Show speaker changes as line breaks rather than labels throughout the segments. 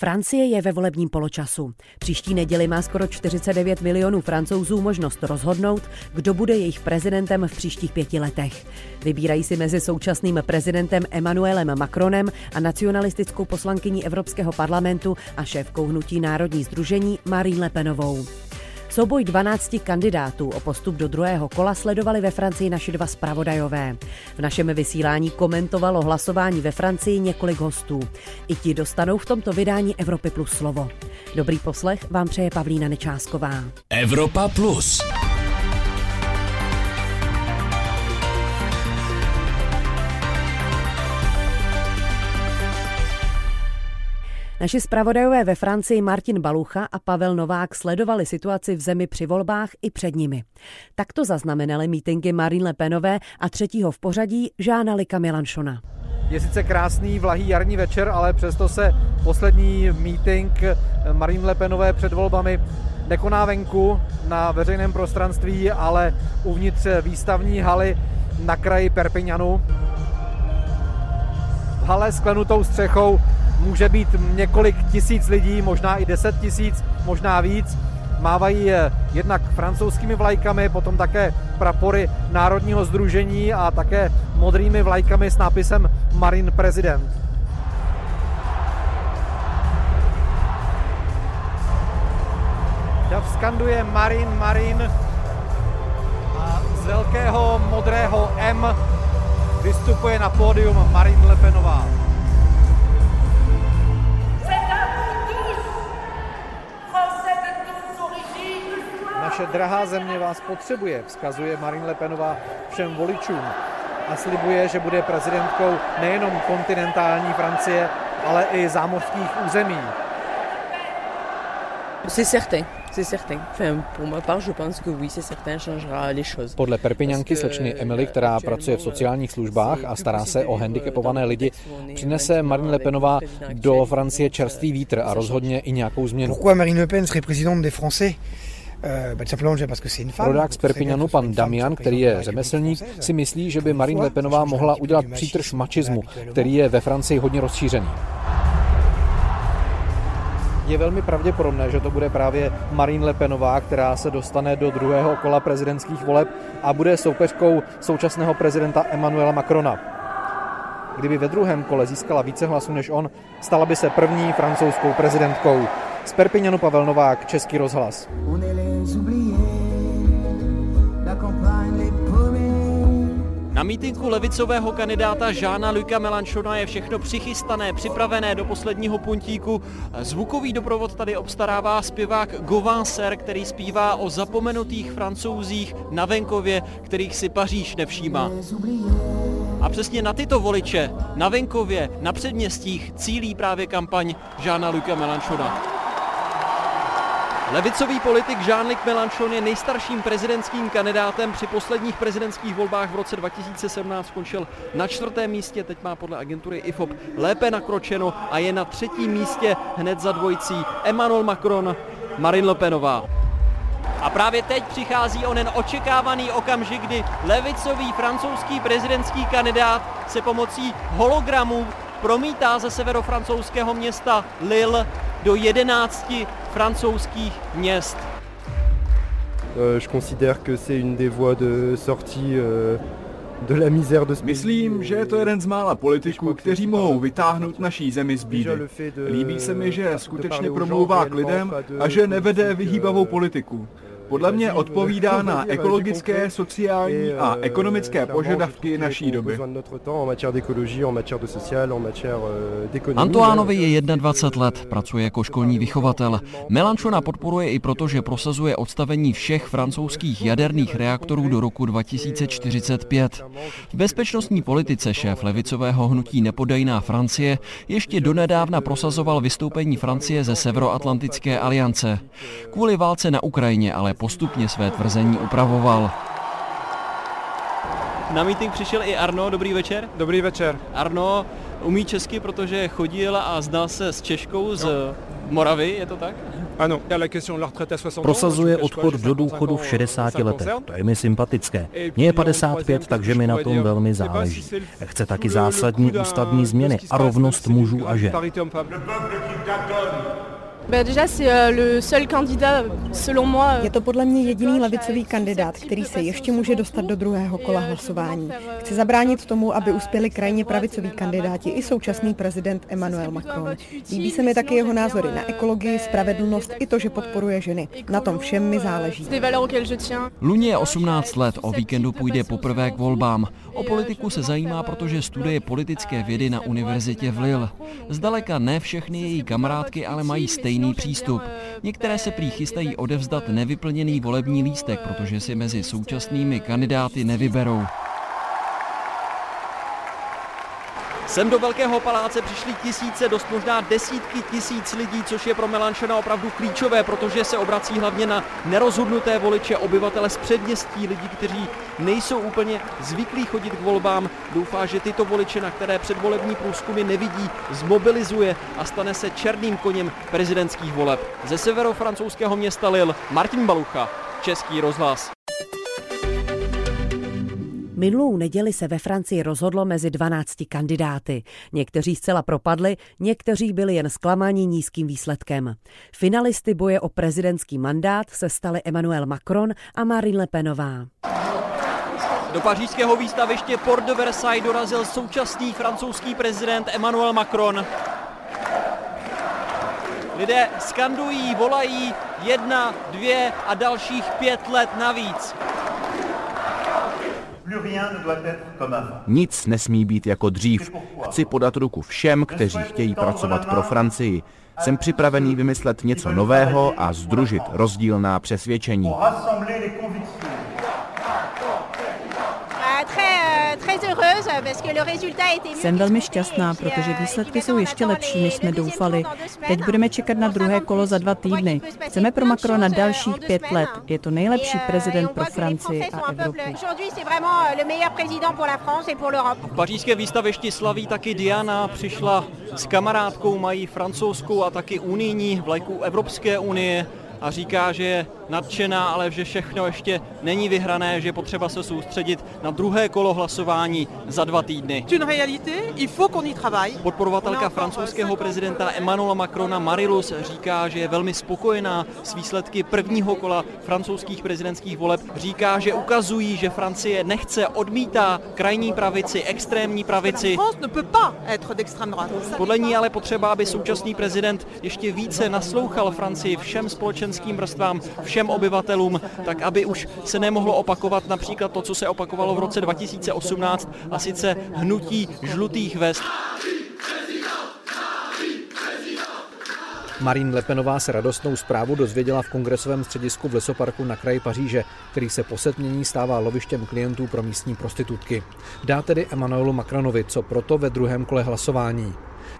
Francie je ve volebním poločasu. Příští neděli má skoro 49 milionů francouzů možnost rozhodnout, kdo bude jejich prezidentem v příštích pěti letech. Vybírají si mezi současným prezidentem Emmanuelem Macronem a nacionalistickou poslankyní Evropského parlamentu a šéfkou hnutí Národní združení Marine Le Penovou. Souboj 12 kandidátů o postup do druhého kola sledovali ve Francii naši dva zpravodajové. V našem vysílání komentovalo hlasování ve Francii několik hostů. I ti dostanou v tomto vydání Evropy Plus slovo. Dobrý poslech vám přeje Pavlína Nečásková.
Evropa Plus.
Naši zpravodajové ve Francii Martin Balucha a Pavel Novák sledovali situaci v zemi při volbách i před nimi. Takto zaznamenali mítinky Marine Le Penové a třetího v pořadí Žána Lika Milanšona.
Je sice krásný vlahý jarní večer, ale přesto se poslední meeting Marine Le Penové před volbami nekoná venku na veřejném prostranství, ale uvnitř výstavní haly na kraji Perpignanu. V hale s klenutou střechou může být několik tisíc lidí, možná i deset tisíc, možná víc. Mávají jednak francouzskými vlajkami, potom také prapory Národního združení a také modrými vlajkami s nápisem Marin Prezident. Dav skanduje Marin, Marin a z velkého modrého M vystupuje na pódium Marine Le Naše drahá země vás potřebuje, vzkazuje Marine Le Penová všem voličům a slibuje, že bude prezidentkou nejenom kontinentální Francie, ale i zámořských území.
C'est certain. C'est certain. Enfin, pour ma part, je pense que oui, c'est certain, changera les choses.
Podle Perpiňanky slečny Emily, která pracuje v sociálních službách a stará se o handicapované lidi, přinese Marine Le Penová do Francie čerstvý vítr a rozhodně i nějakou změnu.
Pourquoi Marine Le Pen serait présidente des Français
Rodák z Perpignanu, pan Damian, který je řemeslník, si myslí, že by Marine Le Penová mohla udělat přítrž mačismu, který je ve Francii hodně rozšířený. Je velmi pravděpodobné, že to bude právě Marine Le Penová, která se dostane do druhého kola prezidentských voleb a bude soupeřkou současného prezidenta Emmanuela Macrona. Kdyby ve druhém kole získala více hlasů než on, stala by se první francouzskou prezidentkou. Z Perpignanu Pavel Novák, Český rozhlas.
Na mítinku levicového kandidáta Žána Luka Melanchona je všechno přichystané, připravené do posledního puntíku. Zvukový doprovod tady obstarává zpěvák Gauvin Ser, který zpívá o zapomenutých francouzích na venkově, kterých si Paříž nevšímá. A přesně na tyto voliče, na venkově, na předměstích, cílí právě kampaň Žána Luka Melanchona. Levicový politik Jean-Luc Mélenchon je nejstarším prezidentským kandidátem. Při posledních prezidentských volbách v roce 2017 skončil na čtvrtém místě, teď má podle agentury IFOP lépe nakročeno a je na třetím místě hned za dvojicí Emmanuel Macron, Marine Le Penová. A právě teď přichází onen očekávaný okamžik, kdy levicový francouzský prezidentský kandidát se pomocí hologramu promítá ze severofrancouzského města Lille do 11 francouzských měst.
Je considère que c'est une des voies de sortie de la misère de
Myslím, že je to jeden z mála politiků, kteří mohou vytáhnout naší zemi z bídy. Líbí se mi, že skutečně promlouvá k lidem a že nevede vyhýbavou politiku podle mě odpovídá na ekologické, sociální a ekonomické požadavky naší doby.
Antoánovi je 21 let, pracuje jako školní vychovatel. Melanchona podporuje i proto, že prosazuje odstavení všech francouzských jaderných reaktorů do roku 2045. V bezpečnostní politice šéf levicového hnutí Nepodajná Francie ještě donedávna prosazoval vystoupení Francie ze Severoatlantické aliance. Kvůli válce na Ukrajině ale postupně své tvrzení upravoval. Na meeting přišel i Arno, dobrý večer.
Dobrý večer.
Arno umí česky, protože chodil a znal se s Češkou z no. Moravy, je to tak?
Prosazuje odchod do důchodu v 60 letech. To je mi sympatické. Mně je 55, takže mi na tom velmi záleží. Chce taky zásadní ústavní změny a rovnost mužů a žen.
Euh,
je to podle mě jediný levicový kandidát, který se ještě může dostat do druhého kola hlasování. Chci zabránit tomu, aby uspěli krajně pravicoví kandidáti i současný prezident Emmanuel Macron. Líbí se mi taky jeho názory na ekologii, spravedlnost i to, že podporuje ženy. Na tom všem mi záleží.
Luně je 18 let, o víkendu půjde poprvé k volbám. O politiku se zajímá, protože studuje politické vědy na univerzitě v Lille. Zdaleka ne všechny její kamarádky ale mají stejný přístup. Některé se prý chystají odevzdat nevyplněný volební lístek, protože si mezi současnými kandidáty nevyberou. Sem do Velkého paláce přišli tisíce, dost možná desítky tisíc lidí, což je pro Melanchona opravdu klíčové, protože se obrací hlavně na nerozhodnuté voliče, obyvatele z předměstí, lidi, kteří nejsou úplně zvyklí chodit k volbám. Doufá, že tyto voliče, na které předvolební průzkumy nevidí, zmobilizuje a stane se černým koněm prezidentských voleb. Ze severofrancouzského města Lille Martin Balucha, Český rozhlas.
Minulou neděli se ve Francii rozhodlo mezi 12 kandidáty. Někteří zcela propadli, někteří byli jen zklamaní nízkým výsledkem. Finalisty boje o prezidentský mandát se stali Emmanuel Macron a Marine Le Penová.
Do pařížského výstaviště Port de Versailles dorazil současný francouzský prezident Emmanuel Macron. Lidé skandují, volají jedna, dvě a dalších pět let navíc.
Nic nesmí být jako dřív. Chci podat ruku všem, kteří chtějí pracovat pro Francii. Jsem připravený vymyslet něco nového a združit rozdílná přesvědčení.
Jsem velmi šťastná, protože výsledky jsou ještě lepší, než jsme doufali. Teď budeme čekat na druhé kolo za dva týdny. Chceme pro Macrona dalších pět let. Je to nejlepší prezident pro Francii a Evropu.
V pařížské výstavišti slaví taky Diana. Přišla s kamarádkou, mají francouzskou a taky unijní vlajku Evropské unie a říká, že je nadšená, ale že všechno ještě není vyhrané, že je potřeba se soustředit na druhé kolo hlasování za dva týdny. Podporovatelka francouzského prezidenta Emmanuela Macrona Marilus říká, že je velmi spokojená s výsledky prvního kola francouzských prezidentských voleb. Říká, že ukazují, že Francie nechce, odmítá krajní pravici, extrémní pravici. Podle ní ale potřeba, aby současný prezident ještě více naslouchal Francii všem společenským vrstvám, všem obyvatelům, tak aby už se nemohlo opakovat například to, co se opakovalo v roce 2018, a sice hnutí žlutých vest.
Marine Lepenová se radostnou zprávu dozvěděla v kongresovém středisku v Lesoparku na kraji Paříže, který se po setmění stává lovištěm klientů pro místní prostitutky. Dá tedy Emmanuelu Macronovi, co proto ve druhém kole hlasování.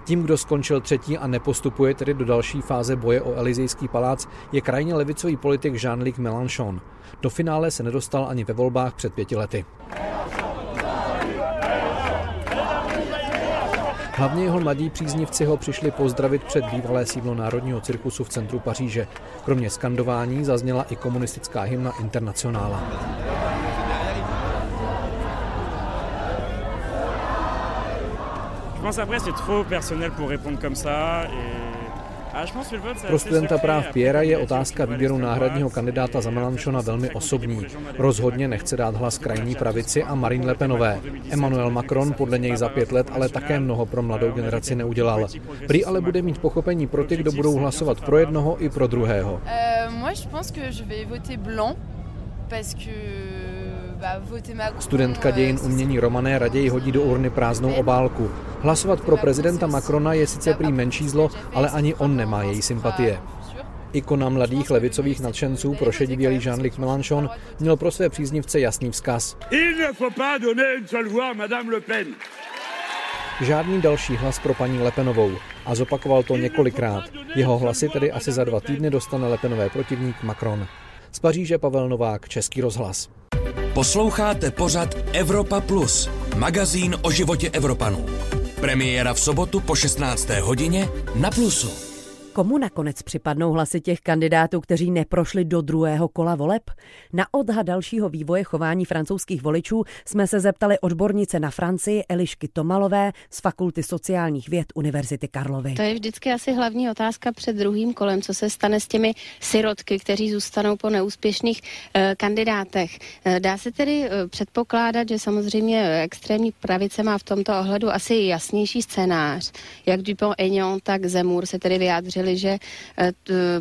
Tím, kdo skončil třetí a nepostupuje tedy do další fáze boje o Elizejský palác, je krajně levicový politik Jean-Luc Mélenchon. Do finále se nedostal ani ve volbách před pěti lety. Hlavně jeho mladí příznivci ho přišli pozdravit před bývalé sídlo Národního cirkusu v centru Paříže. Kromě skandování zazněla i komunistická hymna Internacionála.
Pense après c'est trop personnel pour répondre comme ça et
pro studenta práv Piera je otázka výběru náhradního kandidáta za Melanchona velmi osobní. Rozhodně nechce dát hlas krajní pravici a Marine Le Penové. Emmanuel Macron podle něj za pět let ale také mnoho pro mladou generaci neudělal. Prý ale bude mít pochopení pro ty, kdo budou hlasovat pro jednoho i pro druhého. Studentka dějin umění Romané raději hodí do urny prázdnou obálku. Hlasovat pro prezidenta Macrona je sice prý menší zlo, ale ani on nemá její sympatie. Ikona mladých levicových nadšenců prošedivělý Jean-Luc Mélenchon měl pro své příznivce jasný vzkaz. Žádný další hlas pro paní Lepenovou a zopakoval to několikrát. Jeho hlasy tedy asi za dva týdny dostane Lepenové protivník Macron. Z Paříže Pavel Novák, Český rozhlas.
Posloucháte pořad Evropa Plus, magazín o životě Evropanů. Premiéra v sobotu po 16. hodině na Plusu.
Komu nakonec připadnou hlasy těch kandidátů, kteří neprošli do druhého kola voleb? Na odhad dalšího vývoje chování francouzských voličů jsme se zeptali odbornice na Francii Elišky Tomalové z Fakulty sociálních věd Univerzity Karlovy.
To je vždycky asi hlavní otázka před druhým kolem, co se stane s těmi sirotky, kteří zůstanou po neúspěšných eh, kandidátech. Eh, dá se tedy eh, předpokládat, že samozřejmě extrémní pravice má v tomto ohledu asi jasnější scénář. Jak Dupont-Aignan, tak Zemur se tedy vyjádřili vyjádřili, že eh,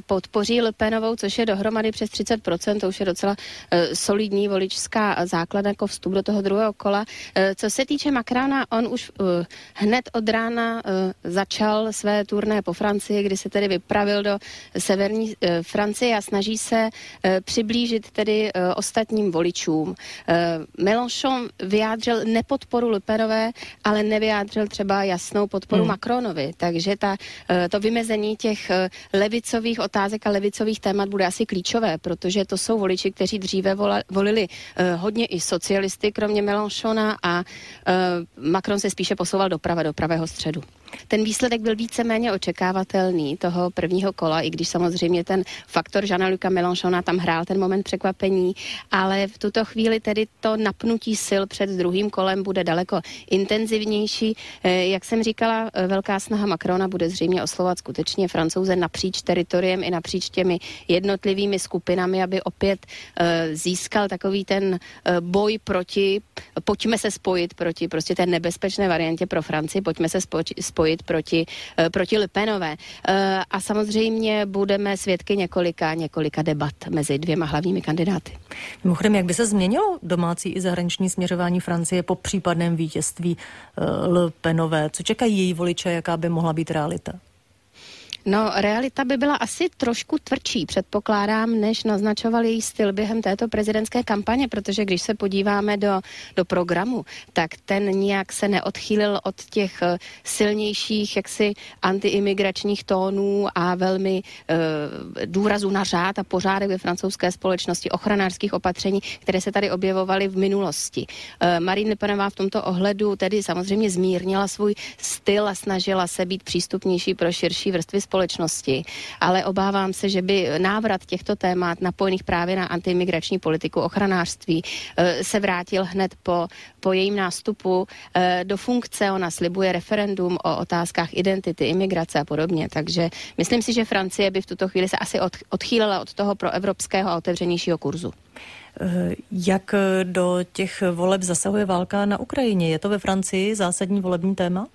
podpoří Lepenovou, což je dohromady přes 30%, to už je docela eh, solidní voličská základa jako vstup do toho druhého kola. Eh, co se týče Macrona, on už hned od rána začal své turné po Francii, kdy se tedy vypravil do severní Francie a snaží se přiblížit tedy ostatním voličům. Mélenchon vyjádřil nepodporu Lepenové, ale nevyjádřil třeba jasnou podporu hmm. Macronovi, takže ta, to vymezení těch těch eh, levicových otázek a levicových témat bude asi klíčové, protože to jsou voliči, kteří dříve volili eh, hodně i socialisty, kromě Melanchona a eh, Macron se spíše posouval doprava, do pravého středu. Ten výsledek byl víceméně očekávatelný toho prvního kola, i když samozřejmě ten faktor Žana-Luca Mélenchona tam hrál ten moment překvapení, ale v tuto chvíli tedy to napnutí sil před druhým kolem bude daleko intenzivnější. Eh, jak jsem říkala, eh, velká snaha Macrona bude zřejmě oslovat skutečně francouze napříč teritoriem i napříč těmi jednotlivými skupinami, aby opět eh, získal takový ten boj proti, pojďme se spojit proti prostě té nebezpečné variantě pro Francii, pojďme se spojit proti, eh, proti Lipenové. Eh, a samozřejmě budeme svědky několika, několika debat mezi dvěma hlavními kandidáty.
Mimochodem, jak by se změnilo domácí i zahraniční směřování Francie po případném vítězství eh, Lipenové? Co čekají její voliče, jaká by mohla být realita?
No, realita by byla asi trošku tvrdší, předpokládám, než naznačoval její styl během této prezidentské kampaně, protože když se podíváme do, do programu, tak ten nijak se neodchýlil od těch uh, silnějších jaksi antiimigračních tónů a velmi uh, důrazů na řád a pořádek ve francouzské společnosti, ochranářských opatření, které se tady objevovaly v minulosti. Uh, Marine Le Penová v tomto ohledu tedy samozřejmě zmírnila svůj styl a snažila se být přístupnější pro širší vrstvy společnosti, ale obávám se, že by návrat těchto témat napojených právě na antimigrační politiku, ochranářství eh, se vrátil hned po, po jejím nástupu eh, do funkce. Ona slibuje referendum o otázkách identity, imigrace a podobně. Takže myslím si, že Francie by v tuto chvíli se asi od, odchýlila od toho pro evropského a otevřenějšího kurzu.
Eh, jak do těch voleb zasahuje válka na Ukrajině? Je to ve Francii zásadní volební téma?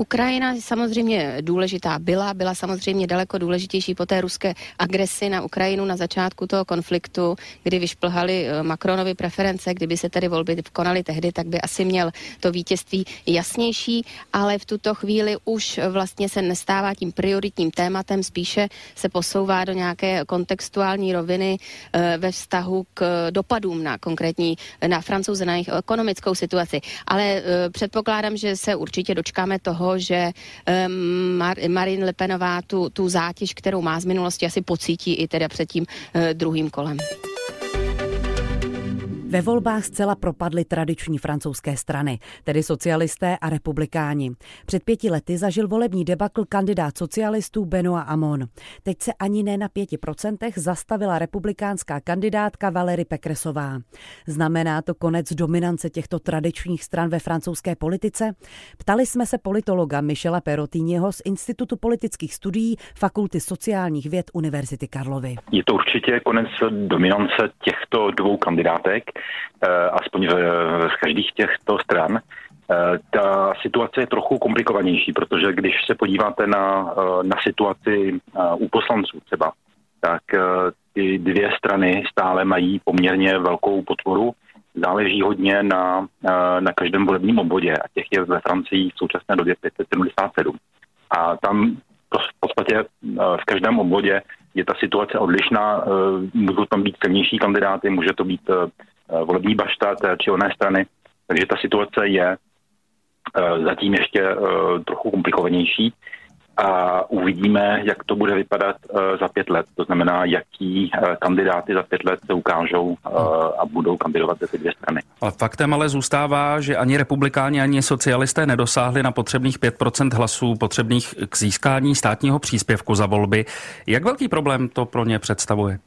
Ukrajina samozřejmě důležitá byla, byla samozřejmě daleko důležitější po té ruské agresi na Ukrajinu na začátku toho konfliktu, kdy vyšplhaly eh, Macronovy preference, kdyby se tedy volby konaly tehdy, tak by asi měl to vítězství jasnější, ale v tuto chvíli už vlastně se nestává tím prioritním tématem, spíše se posouvá do nějaké kontextuální roviny eh, ve vztahu k dopadům na konkrétní, na francouze, na jejich ekonomickou situaci. Ale eh, předpokládám, že se určitě dočkáme toho, že Mar- Marine Le Penová tu, tu zátěž, kterou má z minulosti, asi pocítí i teda před tím eh, druhým kolem.
Ve volbách zcela propadly tradiční francouzské strany, tedy socialisté a republikáni. Před pěti lety zažil volební debakl kandidát socialistů Benoit Amon. Teď se ani ne na pěti procentech zastavila republikánská kandidátka Valery Pekresová. Znamená to konec dominance těchto tradičních stran ve francouzské politice? Ptali jsme se politologa Michela Perotíněho z Institutu politických studií Fakulty sociálních věd Univerzity Karlovy.
Je to určitě konec dominance těchto dvou kandidátek. Eh, aspoň z každých těchto stran. Eh, ta situace je trochu komplikovanější, protože když se podíváte na, eh, na situaci u poslanců třeba, tak ty dvě strany stále mají poměrně velkou podporu. Záleží hodně na, na každém volebním obvodě a těch je ve Francii v současné době 577. A tam v podstatě v každém obvodě je ta situace odlišná. Můžou tam být silnější kandidáty, může to být volební bašta té či oné strany. Takže ta situace je eh, zatím ještě eh, trochu komplikovanější. a uvidíme, jak to bude vypadat za pět let. To znamená, jaký kandidáty za pět let se ukážou a budou kandidovat ze ty dvě strany.
Ale faktem ale zůstává, že ani republikáni, ani socialisté nedosáhli na potřebných 5% hlasů potřebných k získání státního příspěvku za volby. Jak velký problém to pro ně představuje?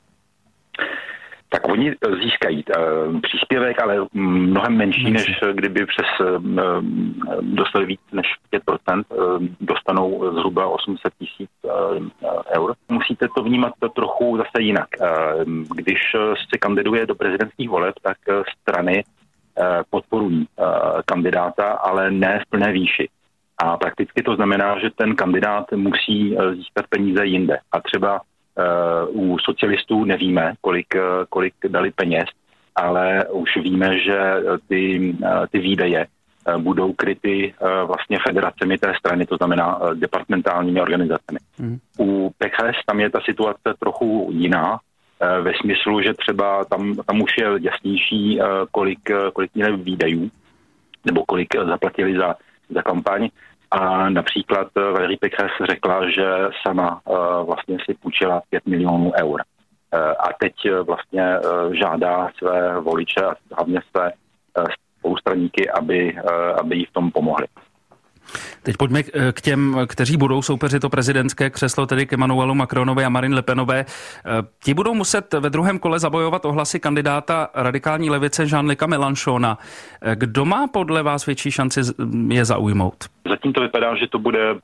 Tak oni získají uh, příspěvek, ale mnohem menší, než kdyby přes uh, dostali víc než 5%, uh, dostanou zhruba 800 tisíc uh, eur. Musíte to vnímat to trochu zase jinak. Uh, když se kandiduje do prezidentských voleb, tak strany uh, podporují uh, kandidáta, ale ne v plné výši. A prakticky to znamená, že ten kandidát musí získat peníze jinde. A třeba Eh, u socialistů nevíme, kolik, eh, kolik dali peněz, ale už víme, že ty, eh, ty výdaje budou kryty vlastně federacemi té strany, to znamená departmentálními organizacemi. Mm. U PKS tam je ta situace trochu jiná, ve smyslu, že třeba tam, tam už je jasnější, kolik, kolik měli výdajů, nebo kolik zaplatili za, za kampaň, a například eh, Valérie Pécresse řekla, že sama eh, vlastně si půjčila 5 milionů eur. Eh, a teď vlastně žádá své voliče a hlavně své spolustraníky, aby, aby jí v tom pomohli.
Teď pojďme k těm, kteří budou soupeřit o prezidentské křeslo, tedy k Emmanuelu Macronovi a Marine Le Penové. Eh, ti budou muset ve druhém kole zabojovat ohlasy kandidáta radikální levice Jean-Luca Mélenchona. Eh, kdo má podle vás větší šanci je zaujmout?
Zatím to vypadá, že to bude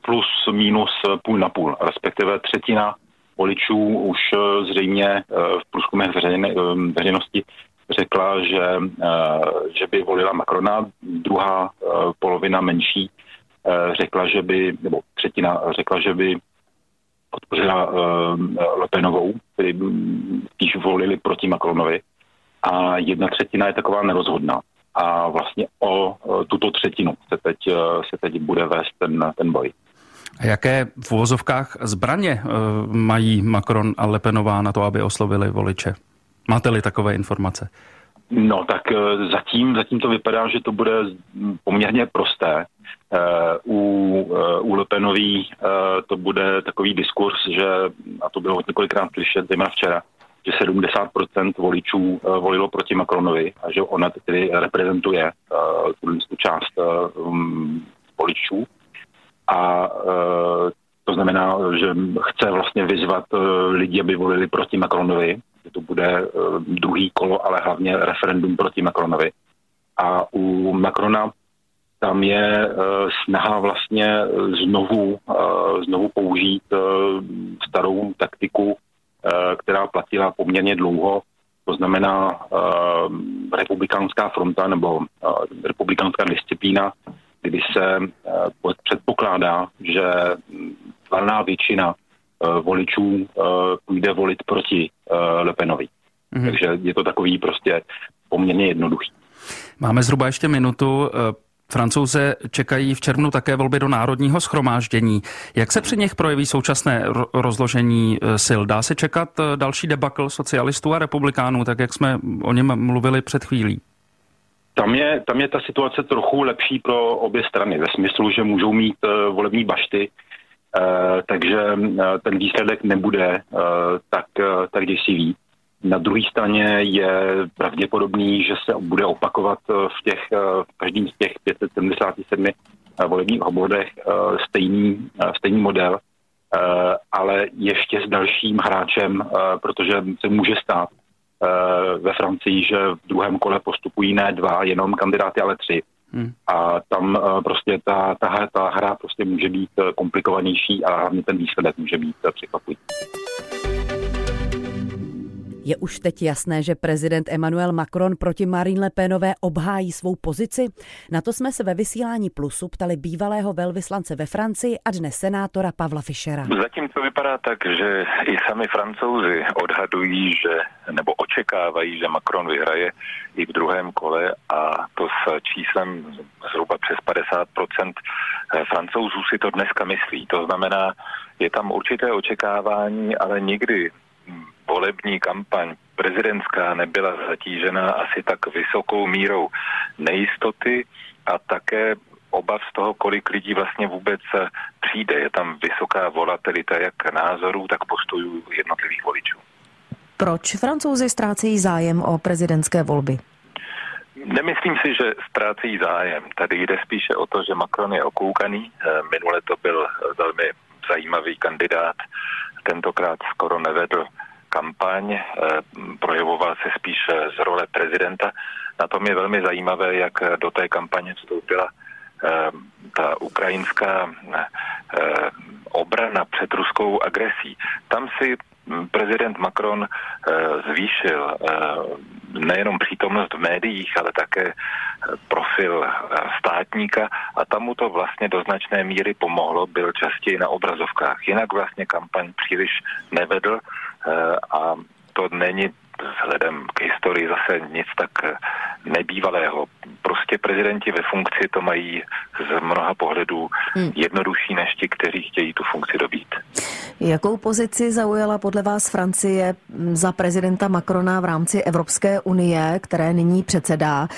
plus minus půl na půl, respektive třetina voličů už eh, zřejmě v průzkumech veřejnosti řekla, že, eh, že by volila Macrona, druhá eh, polovina menší eh, řekla, že by, nebo třetina řekla, že by podpořila Lepenovou, který spíš volili proti Macronovi a jedna třetina je taková nerozhodná. A vlastně o tuto třetinu se teď, se teď bude vést ten, ten boj.
A jaké v uvozovkách zbraně mají Macron a Lepenová na to, aby oslovili voliče? Máte-li takové informace?
No tak eh, zatím, zatím to vypadá, že to bude poměrně prosté. Eh, u, eh, u Lepenový to bude takový diskurs, že, a to bylo několikrát slyšet, zejména včera, že 70% voličů volilo proti Macronovi a že ona tedy reprezentuje tu část um, voličů. A to znamená, že chce vlastně vyzvat lidi, aby volili proti Macronovi to bude eh, druhý kolo, ale hlavně referendum proti Macronovi. A u Macrona tam je eh, snaha vlastně znovu, eh, znovu použít starou taktiku, která platila poměrně dlouho, to znamená republikánská fronta nebo republikánská disciplína, kdy se předpokládá, že valná většina voličů eh, půjde volit proti eh, Le Penovi. Mm-hmm. Takže je to takový prostě poměrně jednoduchý.
Máme zhruba ještě minutu. Francouze čekají v červnu také volby do národního schromáždění. Jak se při nich projeví současné rozložení sil? Dá se čekat další debakl socialistů a republikánů, tak jak jsme o něm mluvili před chvílí?
Tam je, tam je ta situace trochu lepší pro obě strany, ve smyslu, že můžou mít volební bašty, Eh, takže eh, ten výsledek nebude eh, tak, tak děsivý. Na druhé straně je pravděpodobný, že se bude opakovat v těch v každým z těch 577 volebních obvodech stejný, stejný model, ale ještě s dalším hráčem, protože se může stát ve Francii, že v druhém kole postupují ne dva jenom kandidáty, ale tři. Hmm. A tam uh, prostě ta, ta, ta hra prostě může být eh, komplikovanější a hlavně ten výsledek může být uh, překvapující.
Je už teď jasné, že prezident Emmanuel Macron proti Marine Le Penové obhájí svou pozici? Na to jsme se ve vysílání Plusu ptali bývalého velvyslance ve Francii a dnes senátora Pavla Fischera.
Zatím to vypadá tak, že i sami francouzi odhadují, že nebo očekávají, že Macron vyhraje i v druhém kole a to s číslem zhruba přes 50% francouzů si to dneska myslí. To znamená, je tam určité očekávání, ale nikdy volební kampaň prezidentská nebyla zatížena asi tak vysokou mírou nejistoty a také obav z toho, kolik lidí vlastně vůbec přijde. Je tam vysoká volatilita jak názorů, tak postojů jednotlivých voličů.
Proč francouzi ztrácejí zájem o prezidentské volby?
Nemyslím si, že ztrácejí zájem. Tady jde spíše o to, že Macron je okoukaný. Minule to byl velmi zajímavý kandidát. Tentokrát skoro nevedl kampaň, projevoval se spíš z role prezidenta. Na tom je velmi zajímavé, jak do té kampaně vstoupila ta ukrajinská obrana před ruskou agresí. Tam si prezident Macron zvýšil nejenom přítomnost v médiích, ale také profil státníka a tam mu to vlastně do značné míry pomohlo, byl častěji na obrazovkách. Jinak vlastně kampaň příliš nevedl a to není vzhledem k historii zase nic tak nebývalého. Prostě prezidenti ve funkci to mají z mnoha pohledů hmm. jednodušší než ti, kteří chtějí tu funkci dobít.
Jakou pozici zaujala podle vás Francie za prezidenta Macrona v rámci Evropské unie, které nyní předsedá?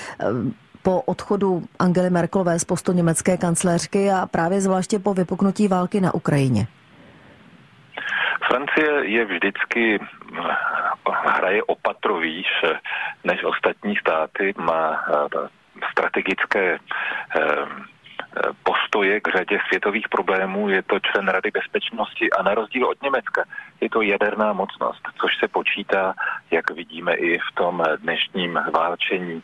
po odchodu Angely Merkelové z postu německé kancléřky a právě zvláště po vypuknutí války na Ukrajině?
Francie je vždycky hraje opatrovíš než ostatní státy, má strategické postoje k řadě světových problémů, je to člen Rady bezpečnosti a na rozdíl od Německa je to jaderná mocnost, což se počítá, jak vidíme i v tom dnešním válčení,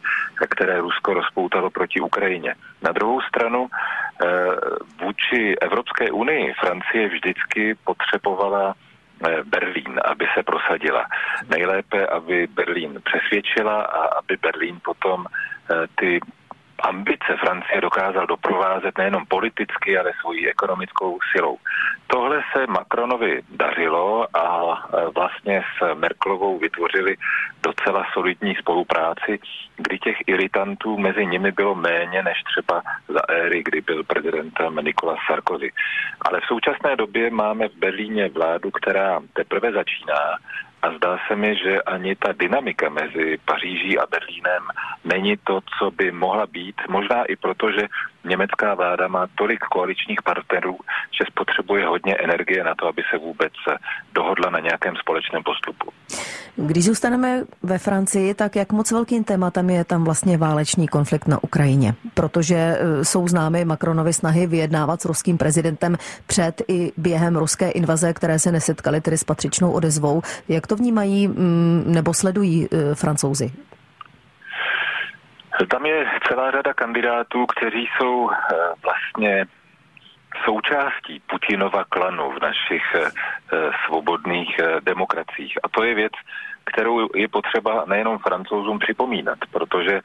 které Rusko rozpoutalo proti Ukrajině. Na druhou stranu vůči Evropské unii Francie vždycky potřebovala Berlín, aby se prosadila. Nejlépe, aby Berlín přesvědčila a aby Berlín potom ty ambice Francie dokázal doprovázet nejenom politicky, ale svojí ekonomickou silou. Tohle se Macronovi dařilo a vlastně s Merklovou vytvořili docela solidní spolupráci, kdy těch iritantů mezi nimi bylo méně než třeba za éry, kdy byl prezidentem Nicolas Sarkozy. Ale v současné době máme v Berlíně vládu, která teprve začíná a zdá se mi, že ani ta dynamika mezi Paříží a Berlínem není to, co by mohla být. Možná i proto, že německá vláda má tolik koaličních partnerů, že spotřebuje hodně energie na to, aby se vůbec dohodla na nějakém společném postupu.
Když zůstaneme ve Francii, tak jak moc velkým tématem je tam vlastně válečný konflikt na Ukrajině? Protože e, jsou známy Macronovy snahy vyjednávat s ruským prezidentem před i během ruské invaze, které se nesetkaly tedy s patřičnou odezvou. Jak to vnímají mm, nebo sledují e, francouzi?
Tam je celá řada kandidátů, kteří jsou e, vlastně součástí Putinova klanu v našich svobodných demokraciích. A to je věc, kterou je potřeba nejenom francouzům připomínat, protože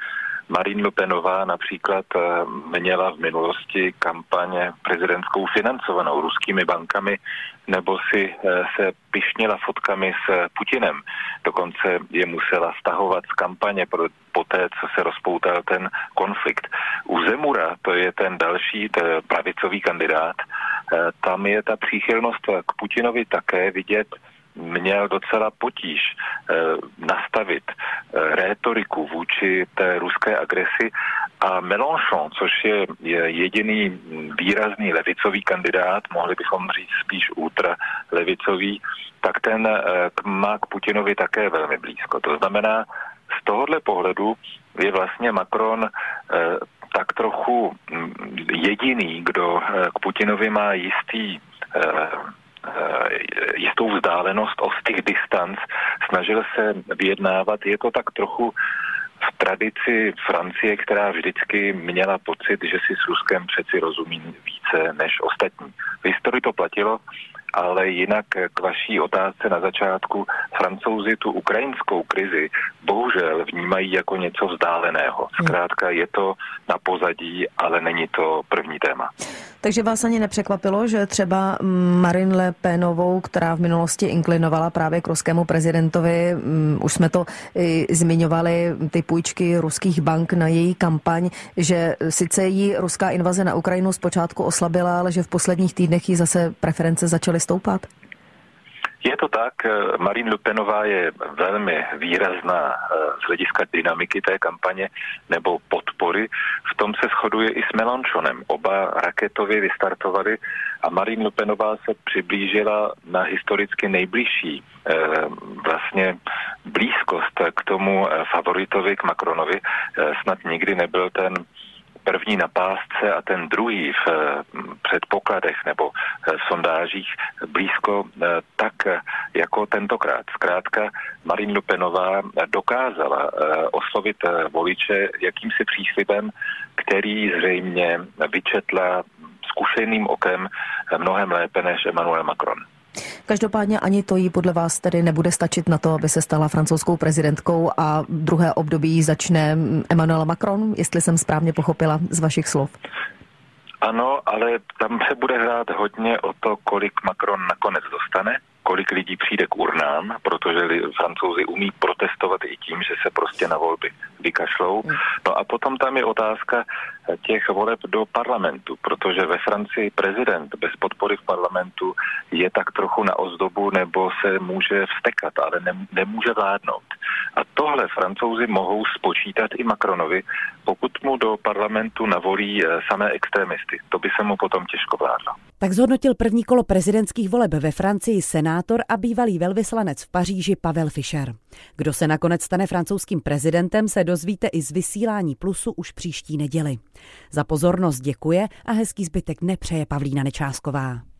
Marine Le Penová například eh, měla v minulosti kampaně prezidentskou financovanou ruskými bankami nebo si eh, se pišnila fotkami s Putinem. Dokonce je musela stahovat z kampaně po té, co se rozpoutal ten konflikt. U Zemura, to je ten další pravicový kandidát, eh, tam je ta příchylnost k Putinovi také vidět měl docela potíž eh, nastavit eh, rétoriku vůči té ruské agresi a Mélenchon, což je, je jediný výrazný levicový kandidát, mohli bychom říct spíš ultra levicový, tak ten eh, má k Putinovi také velmi blízko. To znamená, z tohohle pohledu je vlastně Macron tak trochu mm, jediný, kdo k Putinovi má jistý jistou vzdálenost, těch distanc, snažil se vyjednávat. Je to tak trochu v tradici Francie, která vždycky měla pocit, že si s Ruskem přeci rozumí více než ostatní. V historii to platilo, ale jinak k vaší otázce na začátku, francouzi tu ukrajinskou krizi bohužel vnímají jako něco vzdáleného. Zkrátka je to na pozadí, ale není to první téma.
Takže vás ani nepřekvapilo, že třeba Marine Le Penovou, která v minulosti inklinovala právě k ruskému prezidentovi, mm, už jsme to i zmiňovali, ty půjčky ruských bank na její kampaň, že sice jí ruská invaze na Ukrajinu zpočátku oslabila, ale že v posledních týdnech jí zase preference začaly stoupat?
Je to tak, Marine Le Penová je velmi výrazná z hlediska dynamiky té kampaně nebo podpory. V tom se shoduje i s Melanchonem. Oba raketově vystartovali a Marine Le Penová se přiblížila na historicky nejbližší vlastně blízkost k tomu favoritovi, k Macronovi. Snad nikdy nebyl ten první na pásce a ten druhý v předpokladech nebo v sondážích blízko tak jako tentokrát. Zkrátka Marine Le Penová dokázala oslovit voliče jakýmsi příslibem, který zřejmě vyčetla zkušeným okem mnohem lépe než Emmanuel Macron.
Každopádně ani to jí podle vás tedy nebude stačit na to, aby se stala francouzskou prezidentkou a druhé období začne Emmanuel Macron, jestli jsem správně pochopila z vašich slov.
Ano, ale tam se bude hrát hodně o to, kolik Macron nakonec dostane kolik lidí přijde k urnám, protože francouzi umí protestovat i tím, že se prostě na volby vykašlou. No a potom tam je otázka těch voleb do parlamentu, protože ve Francii prezident bez podpory v parlamentu je tak trochu na ozdobu nebo se může vstekat, ale ne, nemůže vládnout. A tohle francouzi mohou spočítat i Macronovi, pokud mu do parlamentu navolí eh, samé extremisty. To by se mu potom těžko vládlo.
Tak zhodnotil první kolo prezidentských voleb ve Francii senátor a bývalý velvyslanec v Paříži Pavel Fischer. Kdo se nakonec stane francouzským prezidentem, se dozvíte i z vysílání Plusu už příští neděli. Za pozornost děkuje a hezký zbytek nepřeje Pavlína Nečásková.